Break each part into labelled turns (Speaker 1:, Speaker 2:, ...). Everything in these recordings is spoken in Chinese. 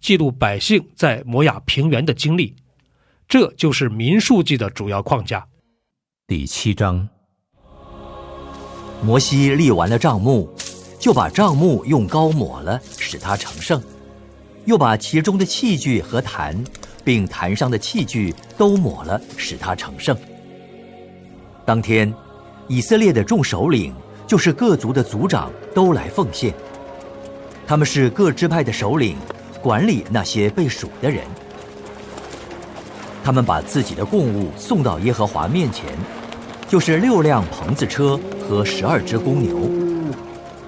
Speaker 1: 记录百姓在摩亚平原的经历，这就是民数记的主要框架。
Speaker 2: 第七章，摩西立完了帐幕，就把帐幕用膏抹了，使它成圣；又把其中的器具和坛，并坛上的器具都抹了，使它成圣。当天，以色列的众首领，就是各族的族长，都来奉献。他们是各支派的首领。管理那些被数的人，他们把自己的供物送到耶和华面前，就是六辆棚子车和十二只公牛，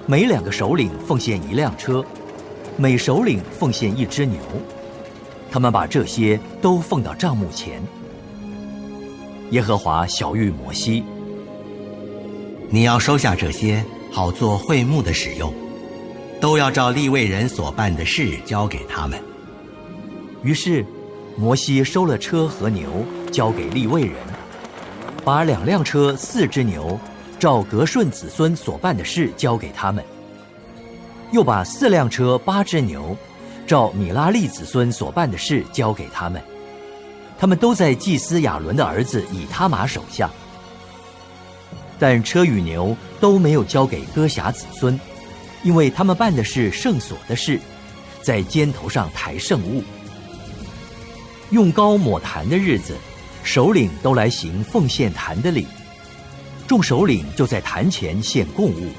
Speaker 2: 每两个首领奉献一辆车，每首领奉献一只牛。他们把这些都奉到帐幕前。耶和华小谕摩西：“
Speaker 3: 你要收下这些，好做会幕的使用。”都要照立位人所办的事交给他们。
Speaker 2: 于是，摩西收了车和牛，交给立位人，把两辆车、四只牛，照格顺子孙所办的事交给他们；又把四辆车、八只牛，照米拉利子孙所办的事交给他们。他们都在祭司亚伦的儿子以他玛手下，但车与牛都没有交给哥辖子孙。因为他们办的是圣所的事，在肩头上抬圣物，用膏抹坛的日子，首领都来行奉献坛的礼，众首领就在坛前献供物。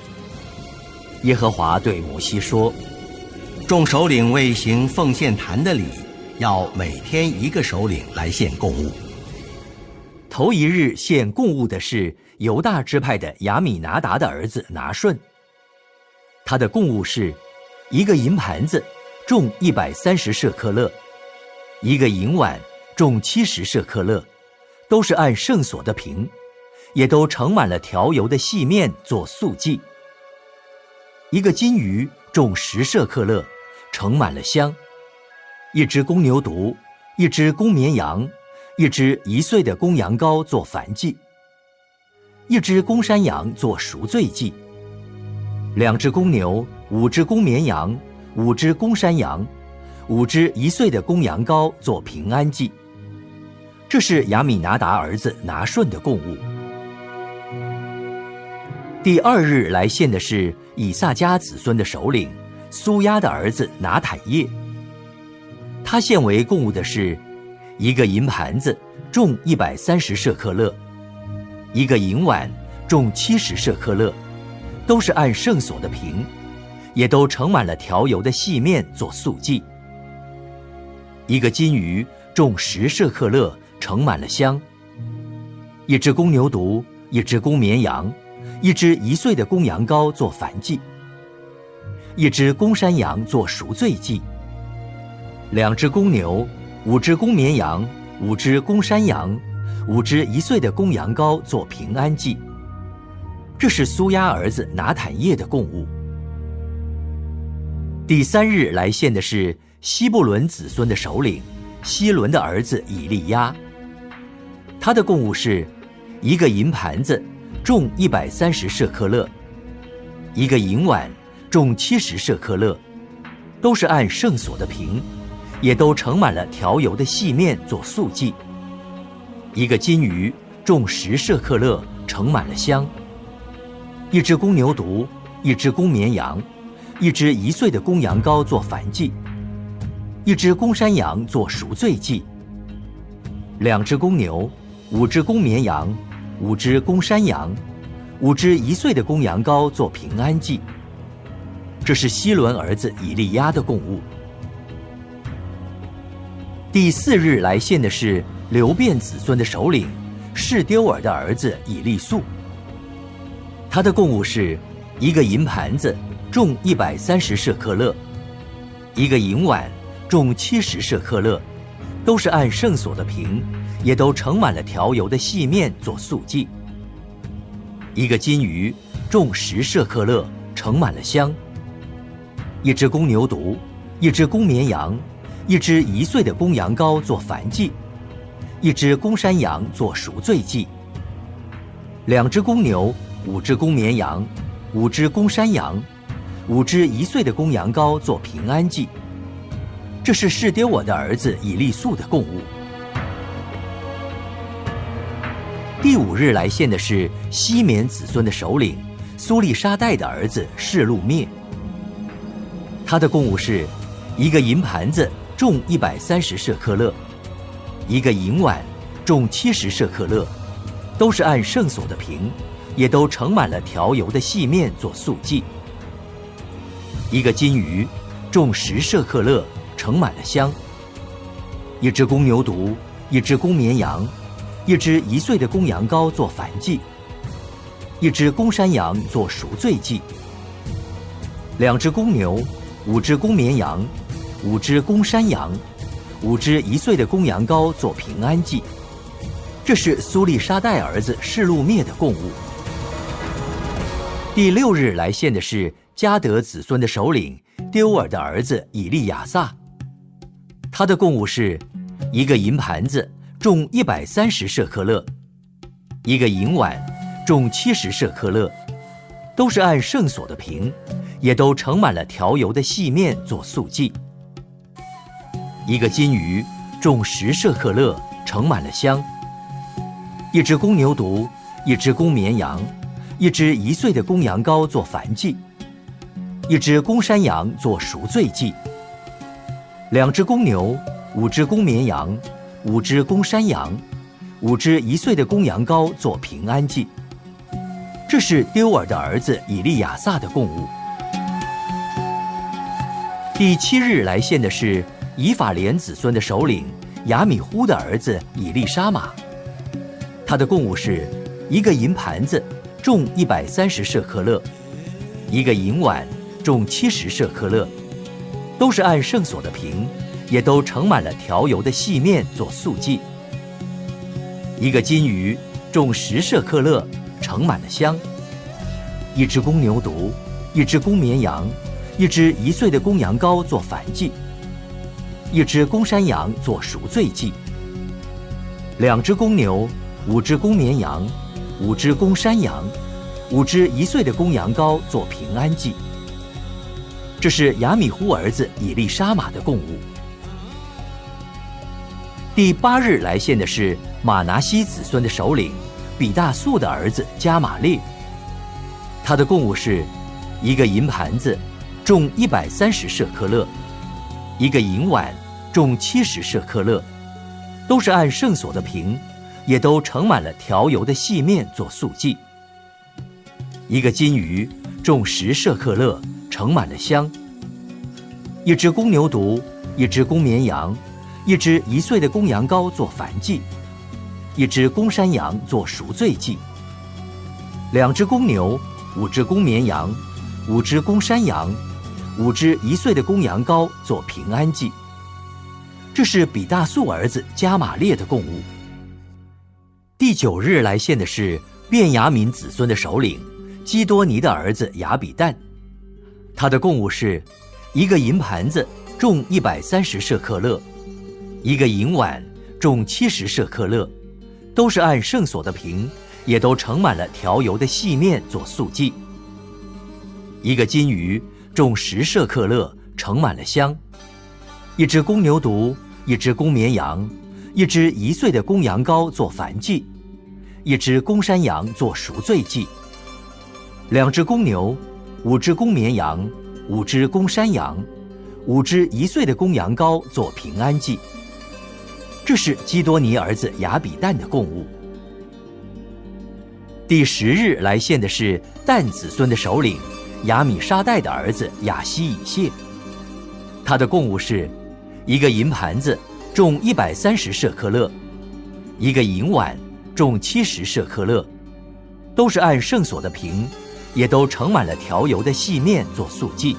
Speaker 2: 耶和华对摩西说：“
Speaker 3: 众首领为行奉献坛的礼，要每天一个首领来献供物。
Speaker 2: 头一日献供物的是犹大支派的亚米拿达的儿子拿顺。”他的贡物是，一个银盘子，重一百三十舍克勒；一个银碗，重七十舍克勒，都是按圣所的瓶，也都盛满了调油的细面做素祭；一个金鱼，重十舍克勒，盛满了香；一只公牛犊，一只公绵羊，一只一岁的公羊羔做燔祭；一只公山羊做赎罪祭。两只公牛，五只公绵羊，五只公山羊，五只一岁的公羊羔做平安祭。这是亚米拿达儿子拿顺的供物。第二日来献的是以萨迦子孙的首领苏亚的儿子拿坦叶。他献为供物的是，一个银盘子，重一百三十舍克勒；一个银碗，重七十舍克勒。都是按圣所的瓶，也都盛满了调油的细面做素祭。一个金鱼重十舍克勒，盛满了香。一只公牛犊，一只公绵羊，一只一岁的公羊羔做燔祭。一只公山羊做赎罪祭。两只公牛，五只公绵羊，五只公山羊，五只一岁的公羊羔做平安祭。这是苏亚儿子拿坦叶的贡物。第三日来献的是希布伦子孙的首领希伦的儿子以利亚。他的贡物是，一个银盘子，重一百三十舍克勒；一个银碗，重七十舍克勒，都是按圣所的瓶，也都盛满了调油的细面做素祭。一个金鱼，重十舍克勒，盛满了香。一只公牛犊，一只公绵羊，一只一岁的公羊羔做燔祭，一只公山羊做赎罪祭。两只公牛，五只公绵羊，五只公山羊，五只一岁的公羊羔做平安祭。这是希伦儿子以利亚的供物。第四日来献的是流变子孙的首领士丢尔的儿子以利素。他的供物是一个银盘子，重一百三十舍克勒；一个银碗，重七十舍克勒，都是按圣所的瓶，也都盛满了调油的细面做素祭；一个金鱼，重十舍克勒，盛满了香；一只公牛犊，一只公绵羊。一只一岁的公羊羔做燔祭，一只公山羊做赎罪祭。两只公牛，五只公绵羊，五只公山羊，五只一岁的公羊羔做平安祭。这是试丢我的儿子以利素的供物。第五日来献的是西缅子孙的首领苏利沙代的儿子示路灭。他的供物是一个银盘子。重一百三十舍克勒，一个银碗重七十舍克勒，都是按圣所的平，也都盛满了调油的细面做素祭。一个金鱼重十舍克勒，盛满了香。一只公牛犊，一只公绵羊，一只一岁的公羊羔做燔祭，一只公山羊做赎罪祭。两只公牛，五只公绵羊。五只公山羊，五只一岁的公羊羔做平安祭，这是苏利沙代儿子示路灭的供物。第六日来献的是加德子孙的首领丢尔的儿子以利亚撒，他的贡物是一个银盘子，重一百三十舍克勒；一个银碗，重七十舍克勒，都是按圣所的瓶，也都盛满了调油的细面做素祭。一个金鱼，重十舍克勒，盛满了香；一只公牛犊，一只公绵羊，一只一岁的公羊羔做燔祭；一只公山羊做赎罪祭；两只公牛，五只公绵羊，五只公山羊，五只一岁的公羊羔做平安祭。这是丢尔的儿子以利亚撒的供物。第七日来献的是。以法莲子孙的首领亚米呼的儿子以利沙玛，他的供物是一个银盘子，重一百三十舍克勒；一个银碗，重七十舍克勒，都是按圣所的瓶，也都盛满了调油的细面做素祭；一个金鱼，重十舍克勒，盛满了香；一只公牛犊，一只公绵羊，一只一岁的公羊羔做燔祭。一只公山羊做赎罪祭，两只公牛，五只公绵羊，五只公山羊，五只一岁的公羊羔做平安祭。这是亚米呼儿子以利沙玛的供物。第八日来献的是马拿西子孙的首领比大素的儿子加玛列，他的供物是一个银盘子，重一百三十舍克勒，一个银碗。重七十舍克勒，都是按圣所的瓶，也都盛满了调油的细面做素祭。一个金鱼重十舍克勒，盛满了香。一只公牛犊，一只公绵羊，一只一岁的公羊羔做燔祭，一只公山羊做赎罪祭。两只公牛，五只公绵羊，五只公山羊，五只一岁的公羊羔做平安祭。这是比大素儿子加玛列的供物。第九日来献的是便雅敏子孙的首领基多尼的儿子亚比旦，他的贡物是一个银盘子，重一百三十舍克勒；一个银碗，重七十舍克勒，都是按圣所的瓶，也都盛满了调油的细面做素祭；一个金鱼，重十舍克勒，盛满了香。一只公牛犊，一只公绵羊，一只一岁的公羊羔做燔祭，一只公山羊做赎罪祭。两只公牛，五只公绵羊，五只公山羊，五只一岁的公羊羔做平安祭。这是基多尼儿子亚比旦的供物。第十日来献的是但子孙的首领亚米沙代的儿子亚西以谢，他的供物是一个银盘子，重一百三十舍克勒；一个银碗，重七十舍克勒，都是按圣所的瓶，也都盛满了调油的细面做素祭；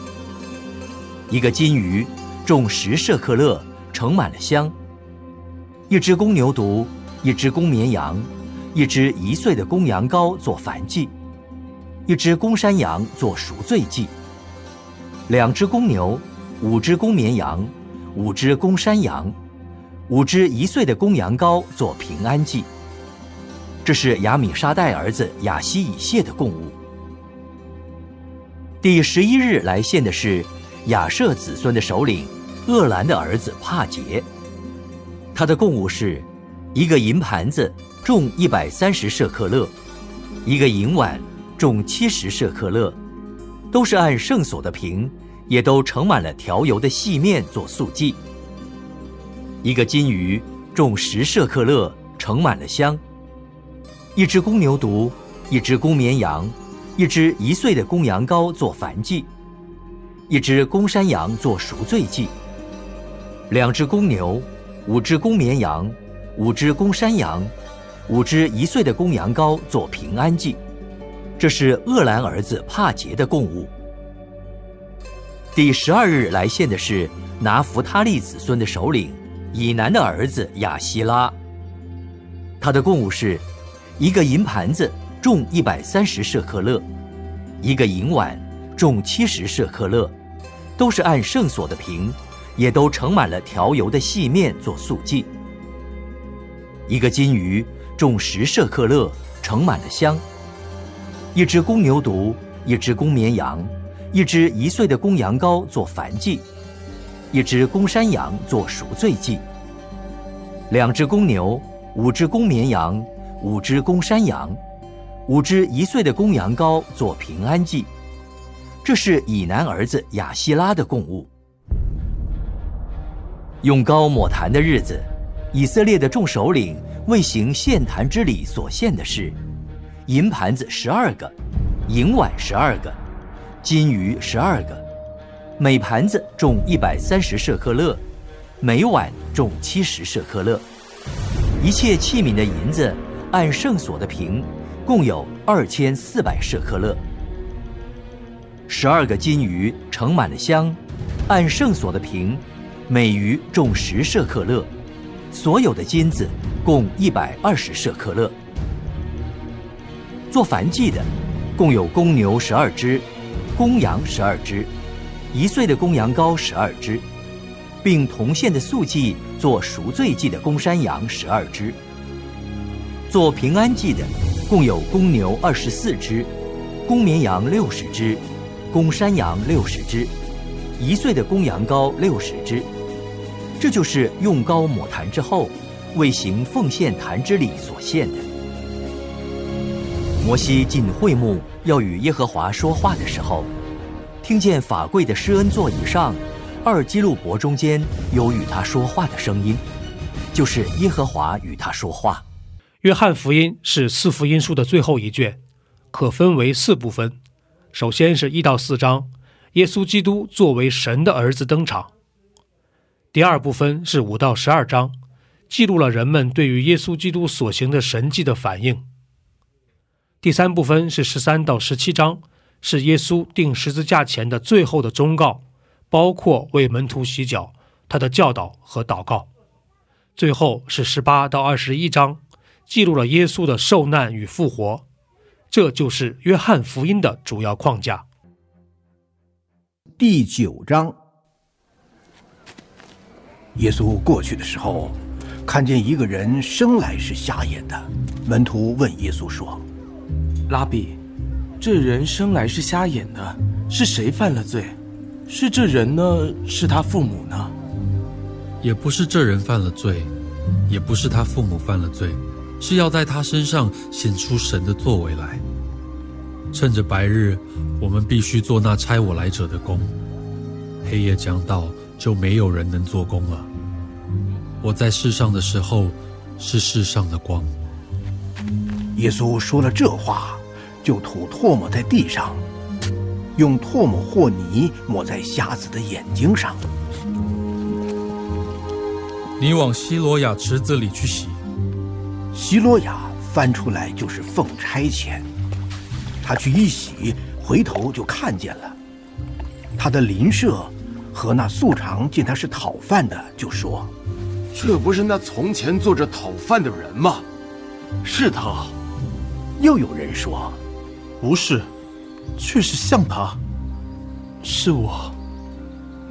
Speaker 2: 一个金鱼，重十舍克勒，盛满了香；一只公牛犊，一只公绵羊。一只一岁的公羊羔做燔祭，一只公山羊做赎罪祭，两只公牛，五只公绵羊，五只公山羊，五只一岁的公羊羔做平安祭。这是亚米沙代儿子亚西以谢的供物。第十一日来献的是亚舍子孙的首领厄兰的儿子帕杰，他的供物是一个银盘子。重一百三十舍克勒，一个银碗重七十舍克勒，都是按圣所的瓶，也都盛满了调油的细面做素祭。一个金鱼重十舍克勒，盛满了香。一只公牛犊，一只公绵羊，一只一岁的公羊羔做燔祭，一只公山羊做赎罪祭。两只公牛，五只公绵羊，五只公山羊。五只一岁的公羊羔做平安祭，这是厄兰儿子帕杰的供物。第十二日来献的是拿弗他利子孙的首领以南的儿子亚希拉。他的贡物是一个银盘子，重一百三十舍克勒；一个银碗，重七十舍克勒，都是按圣所的瓶，也都盛满了调油的细面做素祭。一个金鱼。重十舍克勒，盛满了香。一只公牛犊，一只公绵羊，一只一岁的公羊羔做燔祭，一只公山羊做赎罪祭。两只公牛，五只公绵羊，五只公山羊，五只一岁的公羊羔做平安祭。这是以南儿子亚希拉的供物。用膏抹坛的日子，以色列的众首领。为行献坛之礼所献的是银盘子十二个，银碗十二个，金鱼十二个，每盘子重一百三十舍克勒，每碗重七十舍克勒。一切器皿的银子按圣所的瓶，共有二千四百舍克勒。十二个金鱼盛满了香，按圣所的瓶，每鱼重十舍克勒。所有的金子。共一百二十舍克勒。做燔祭的，共有公牛十二只，公羊十二只，一岁的公羊羔十二只，并同献的素祭做赎罪祭的公山羊十二只。做平安祭的，共有公牛二十四只，公绵羊六十只，公山羊六十只，一岁的公羊羔六十只。这就是用膏抹坛之后。为行奉献坛之礼所献的。摩西进会幕要与耶和华说话的时候，听见法柜的施恩座椅上，二基路伯中间有与他说话的声音，就是耶和华与他说话。
Speaker 1: 约翰福音是四福音书的最后一卷，可分为四部分。首先是一到四章，耶稣基督作为神的儿子登场。第二部分是五到十二章。记录了人们对于耶稣基督所行的神迹的反应。第三部分是十三到十七章，是耶稣定十字架前的最后的忠告，包括为门徒洗脚、他的教导和祷告。最后是十八到二十一章，记录了耶稣的受难与复活。这就是约翰福音的主要框架。
Speaker 4: 第九章，耶稣过去的时候。看见一个人生来是瞎眼的，门徒问耶稣说：“
Speaker 5: 拉比，这人生来是瞎眼的，是谁犯了罪？是这人呢？是他父母呢？
Speaker 6: 也不是这人犯了罪，也不是他父母犯了罪，是要在他身上显出神的作为来。趁着白日，我们必须做那差我来者的工；黑夜将到，就没有人能做工了。”我在世上的时候是世上的光。
Speaker 4: 耶稣说了这话，就吐唾沫在地上，用唾沫和泥抹在瞎子的眼睛上。
Speaker 6: 你往西罗亚池子里去洗。
Speaker 4: 西罗亚翻出来就是奉差遣，他去一洗，回头就看见了。他的邻舍和那素常见他是讨饭的，就说：“
Speaker 7: 这不是那从前做着讨饭的人吗？是他。”
Speaker 4: 又有人说：“
Speaker 8: 不是，却是像他，
Speaker 5: 是我。”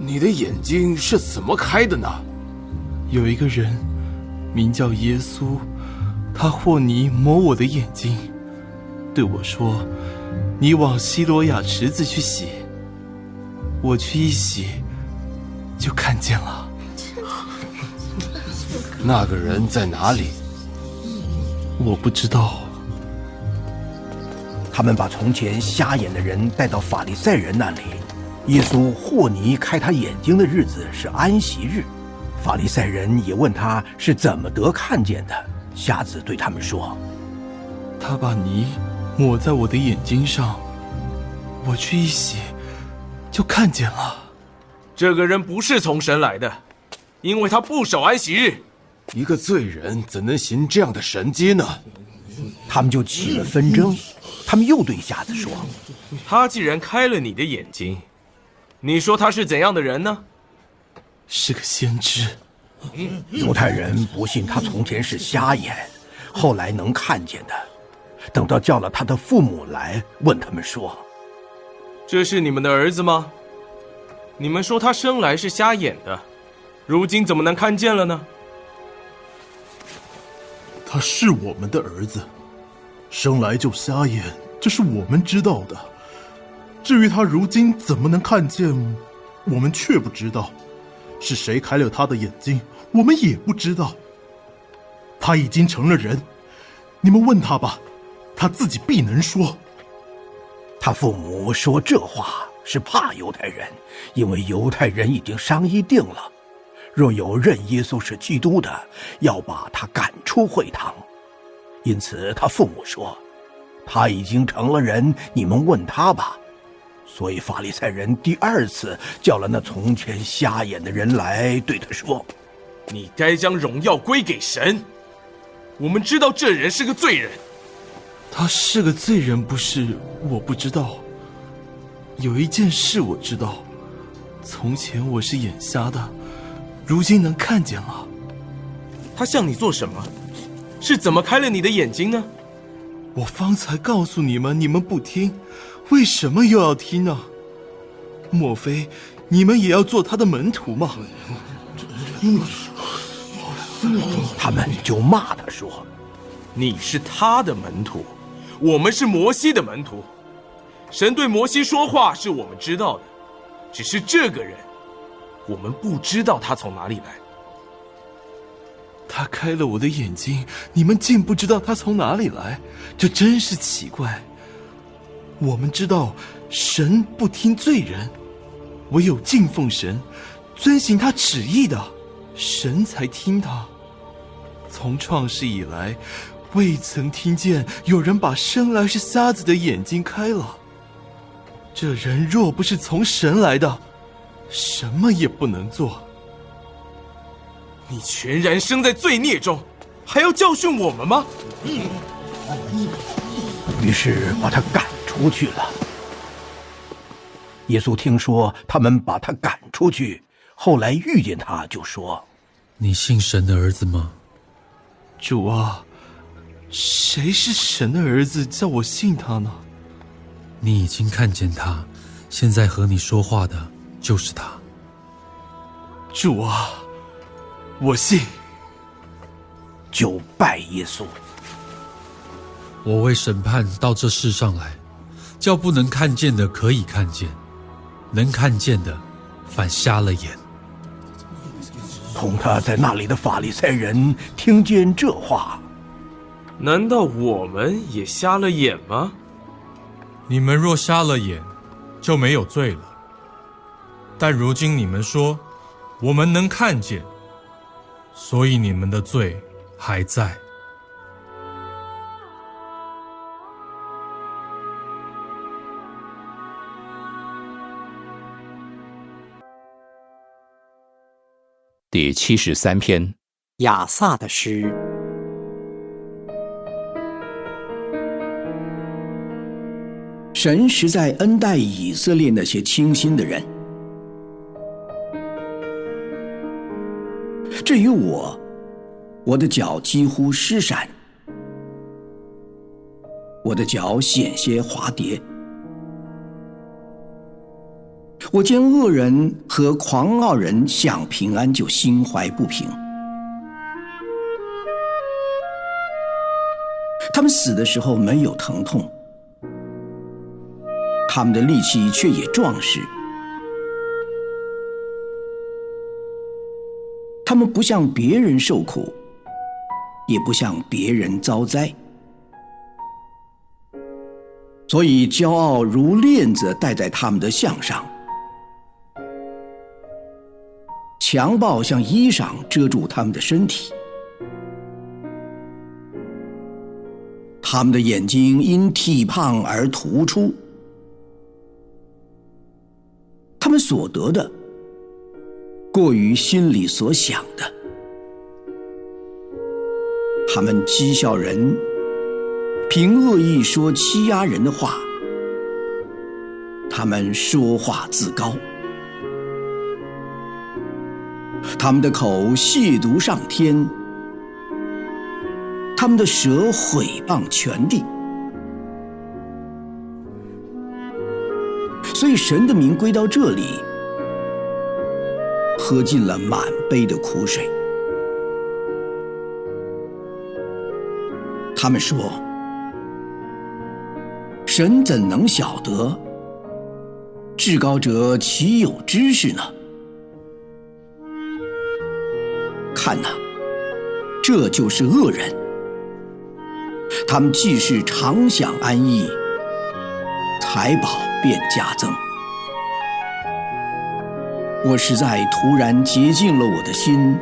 Speaker 7: 你的眼睛是怎么开的呢？
Speaker 5: 有一个人名叫耶稣，他和泥抹我的眼睛，对我说：“你往西罗亚池子去洗。”我去一洗，就看见了。
Speaker 7: 那个人在哪里？
Speaker 5: 我不知道。
Speaker 4: 他们把从前瞎眼的人带到法利赛人那里。耶稣和泥开他眼睛的日子是安息日。法利赛人也问他是怎么得看见的。瞎子对他们说：“
Speaker 5: 他把泥抹在我的眼睛上，我去一洗。”就看见了，
Speaker 9: 这个人不是从神来的，因为他不守安息日。
Speaker 7: 一个罪人怎能行这样的神迹呢？
Speaker 4: 他们就起了纷争。他们又对瞎子说：“
Speaker 9: 他既然开了你的眼睛，你说他是怎样的人呢？
Speaker 5: 是个先知。
Speaker 4: 犹太人不信他从前是瞎眼，后来能看见的。等到叫了他的父母来，问他们说。”
Speaker 9: 这是你们的儿子吗？你们说他生来是瞎眼的，如今怎么能看见了呢？
Speaker 8: 他是我们的儿子，生来就瞎眼，这是我们知道的。至于他如今怎么能看见，我们却不知道。是谁开了他的眼睛，我们也不知道。他已经成了人，你们问他吧，他自己必能说。
Speaker 4: 他父母说这话是怕犹太人，因为犹太人已经商议定了，若有认耶稣是基督的，要把他赶出会堂。因此他父母说，他已经成了人，你们问他吧。所以法利赛人第二次叫了那从前瞎眼的人来，对他说：“
Speaker 9: 你该将荣耀归给神。我们知道这人是个罪人。”
Speaker 5: 他是个罪人，不是？我不知道。有一件事我知道：从前我是眼瞎的，如今能看见了。
Speaker 9: 他向你做什么？是怎么开了你的眼睛呢？
Speaker 5: 我方才告诉你们，你们不听，为什么又要听呢？莫非你们也要做他的门徒吗？
Speaker 4: 他们就骂他说：“
Speaker 9: 你是他的门徒。”我们是摩西的门徒，神对摩西说话是我们知道的，只是这个人，我们不知道他从哪里来。
Speaker 5: 他开了我的眼睛，你们竟不知道他从哪里来，这真是奇怪。我们知道神不听罪人，唯有敬奉神、遵行他旨意的，神才听他。从创世以来。未曾听见有人把生来是瞎子的眼睛开了。这人若不是从神来的，什么也不能做。
Speaker 9: 你全然生在罪孽中，还要教训我们吗？
Speaker 4: 于是把他赶出去了。耶稣听说他们把他赶出去，后来遇见他，就说：“
Speaker 6: 你信神的儿子吗？”
Speaker 5: 主啊。谁是神的儿子？叫我信他呢？
Speaker 6: 你已经看见他，现在和你说话的就是他。
Speaker 5: 主啊，我信，
Speaker 4: 就拜耶稣。
Speaker 6: 我为审判到这世上来，叫不能看见的可以看见，能看见的反瞎了眼。
Speaker 4: 同他在那里的法利赛人听见这话。
Speaker 9: 难道我们也瞎了眼吗？
Speaker 10: 你们若瞎了眼，就没有罪了。但如今你们说，我们能看见，所以你们的罪还在。
Speaker 11: 第七十三篇，
Speaker 12: 亚萨的诗。
Speaker 4: 神实在恩待以色列那些清心的人。至于我，我的脚几乎失闪，我的脚险些滑跌。我见恶人和狂傲人想平安，就心怀不平。他们死的时候没有疼痛，他们的力气却也壮实。他们不向别人受苦，也不向别人遭灾，所以骄傲如链子戴在他们的项上。强暴像衣裳遮住他们的身体，他们的眼睛因体胖而突出，他们所得的过于心里所想的，他们讥笑人，凭恶意说欺压人的话，他们说话自高。他们的口亵渎上天，他们的舌毁谤全地，所以神的名归到这里，喝尽了满杯的苦水。他们说：“神怎能晓得？至高者岂有知识呢？”看呐，这就是恶人。他们既是常享安逸，财宝便加增。我实在突然洁净了我的心，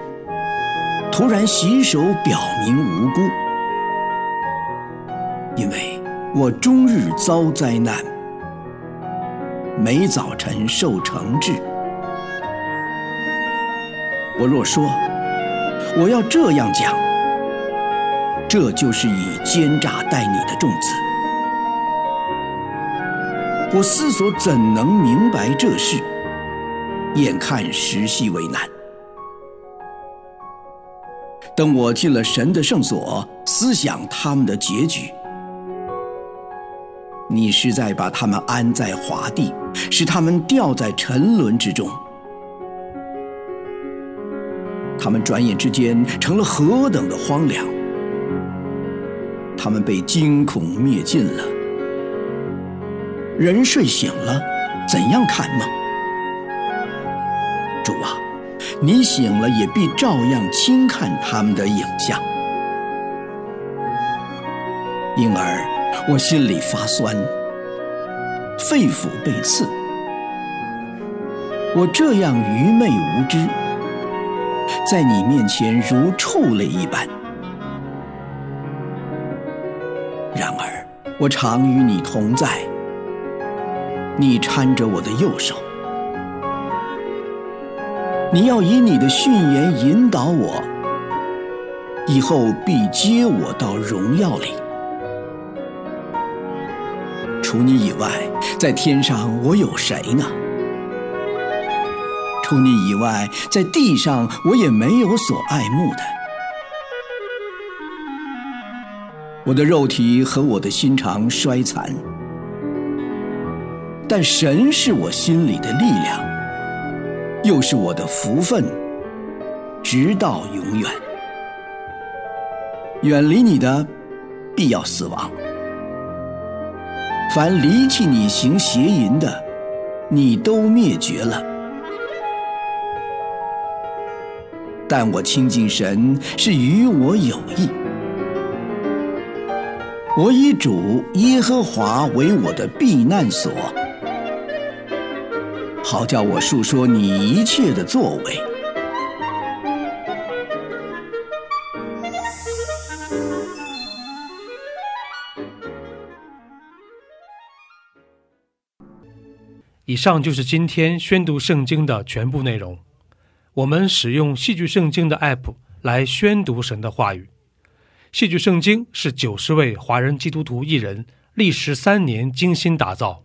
Speaker 4: 突然洗手表明无辜，因为我终日遭灾难，每早晨受惩治。我若说。我要这样讲，这就是以奸诈待你的重子。我思索怎能明白这事，眼看时系为难。等我进了神的圣所，思想他们的结局，你是在把他们安在华地，使他们掉在沉沦之中。他们转眼之间成了何等的荒凉！他们被惊恐灭尽了。人睡醒了，怎样看梦？主啊，你醒了也必照样轻看他们的影像。因而我心里发酸，肺腑被刺。我这样愚昧无知。在你面前如畜类一般。然而，我常与你同在，你搀着我的右手，你要以你的训言引导我，以后必接我到荣耀里。除你以外，在天上我有谁呢？除你以外，在地上我也没有所爱慕的。我的肉体和我的心肠衰残，但神是我心里的力量，又是我的福分，直到永远。远离你的，必要死亡；凡离弃你行邪淫的，你都灭绝了。但我亲近神是与我有益，我以主耶和华为我的避难所，好叫我述说你一切的作为。
Speaker 1: 以上就是今天宣读圣经的全部内容。我们使用戏剧圣经的 app 来宣读神的话语。戏剧圣经是九十位华人基督徒一人历时三年精心打造。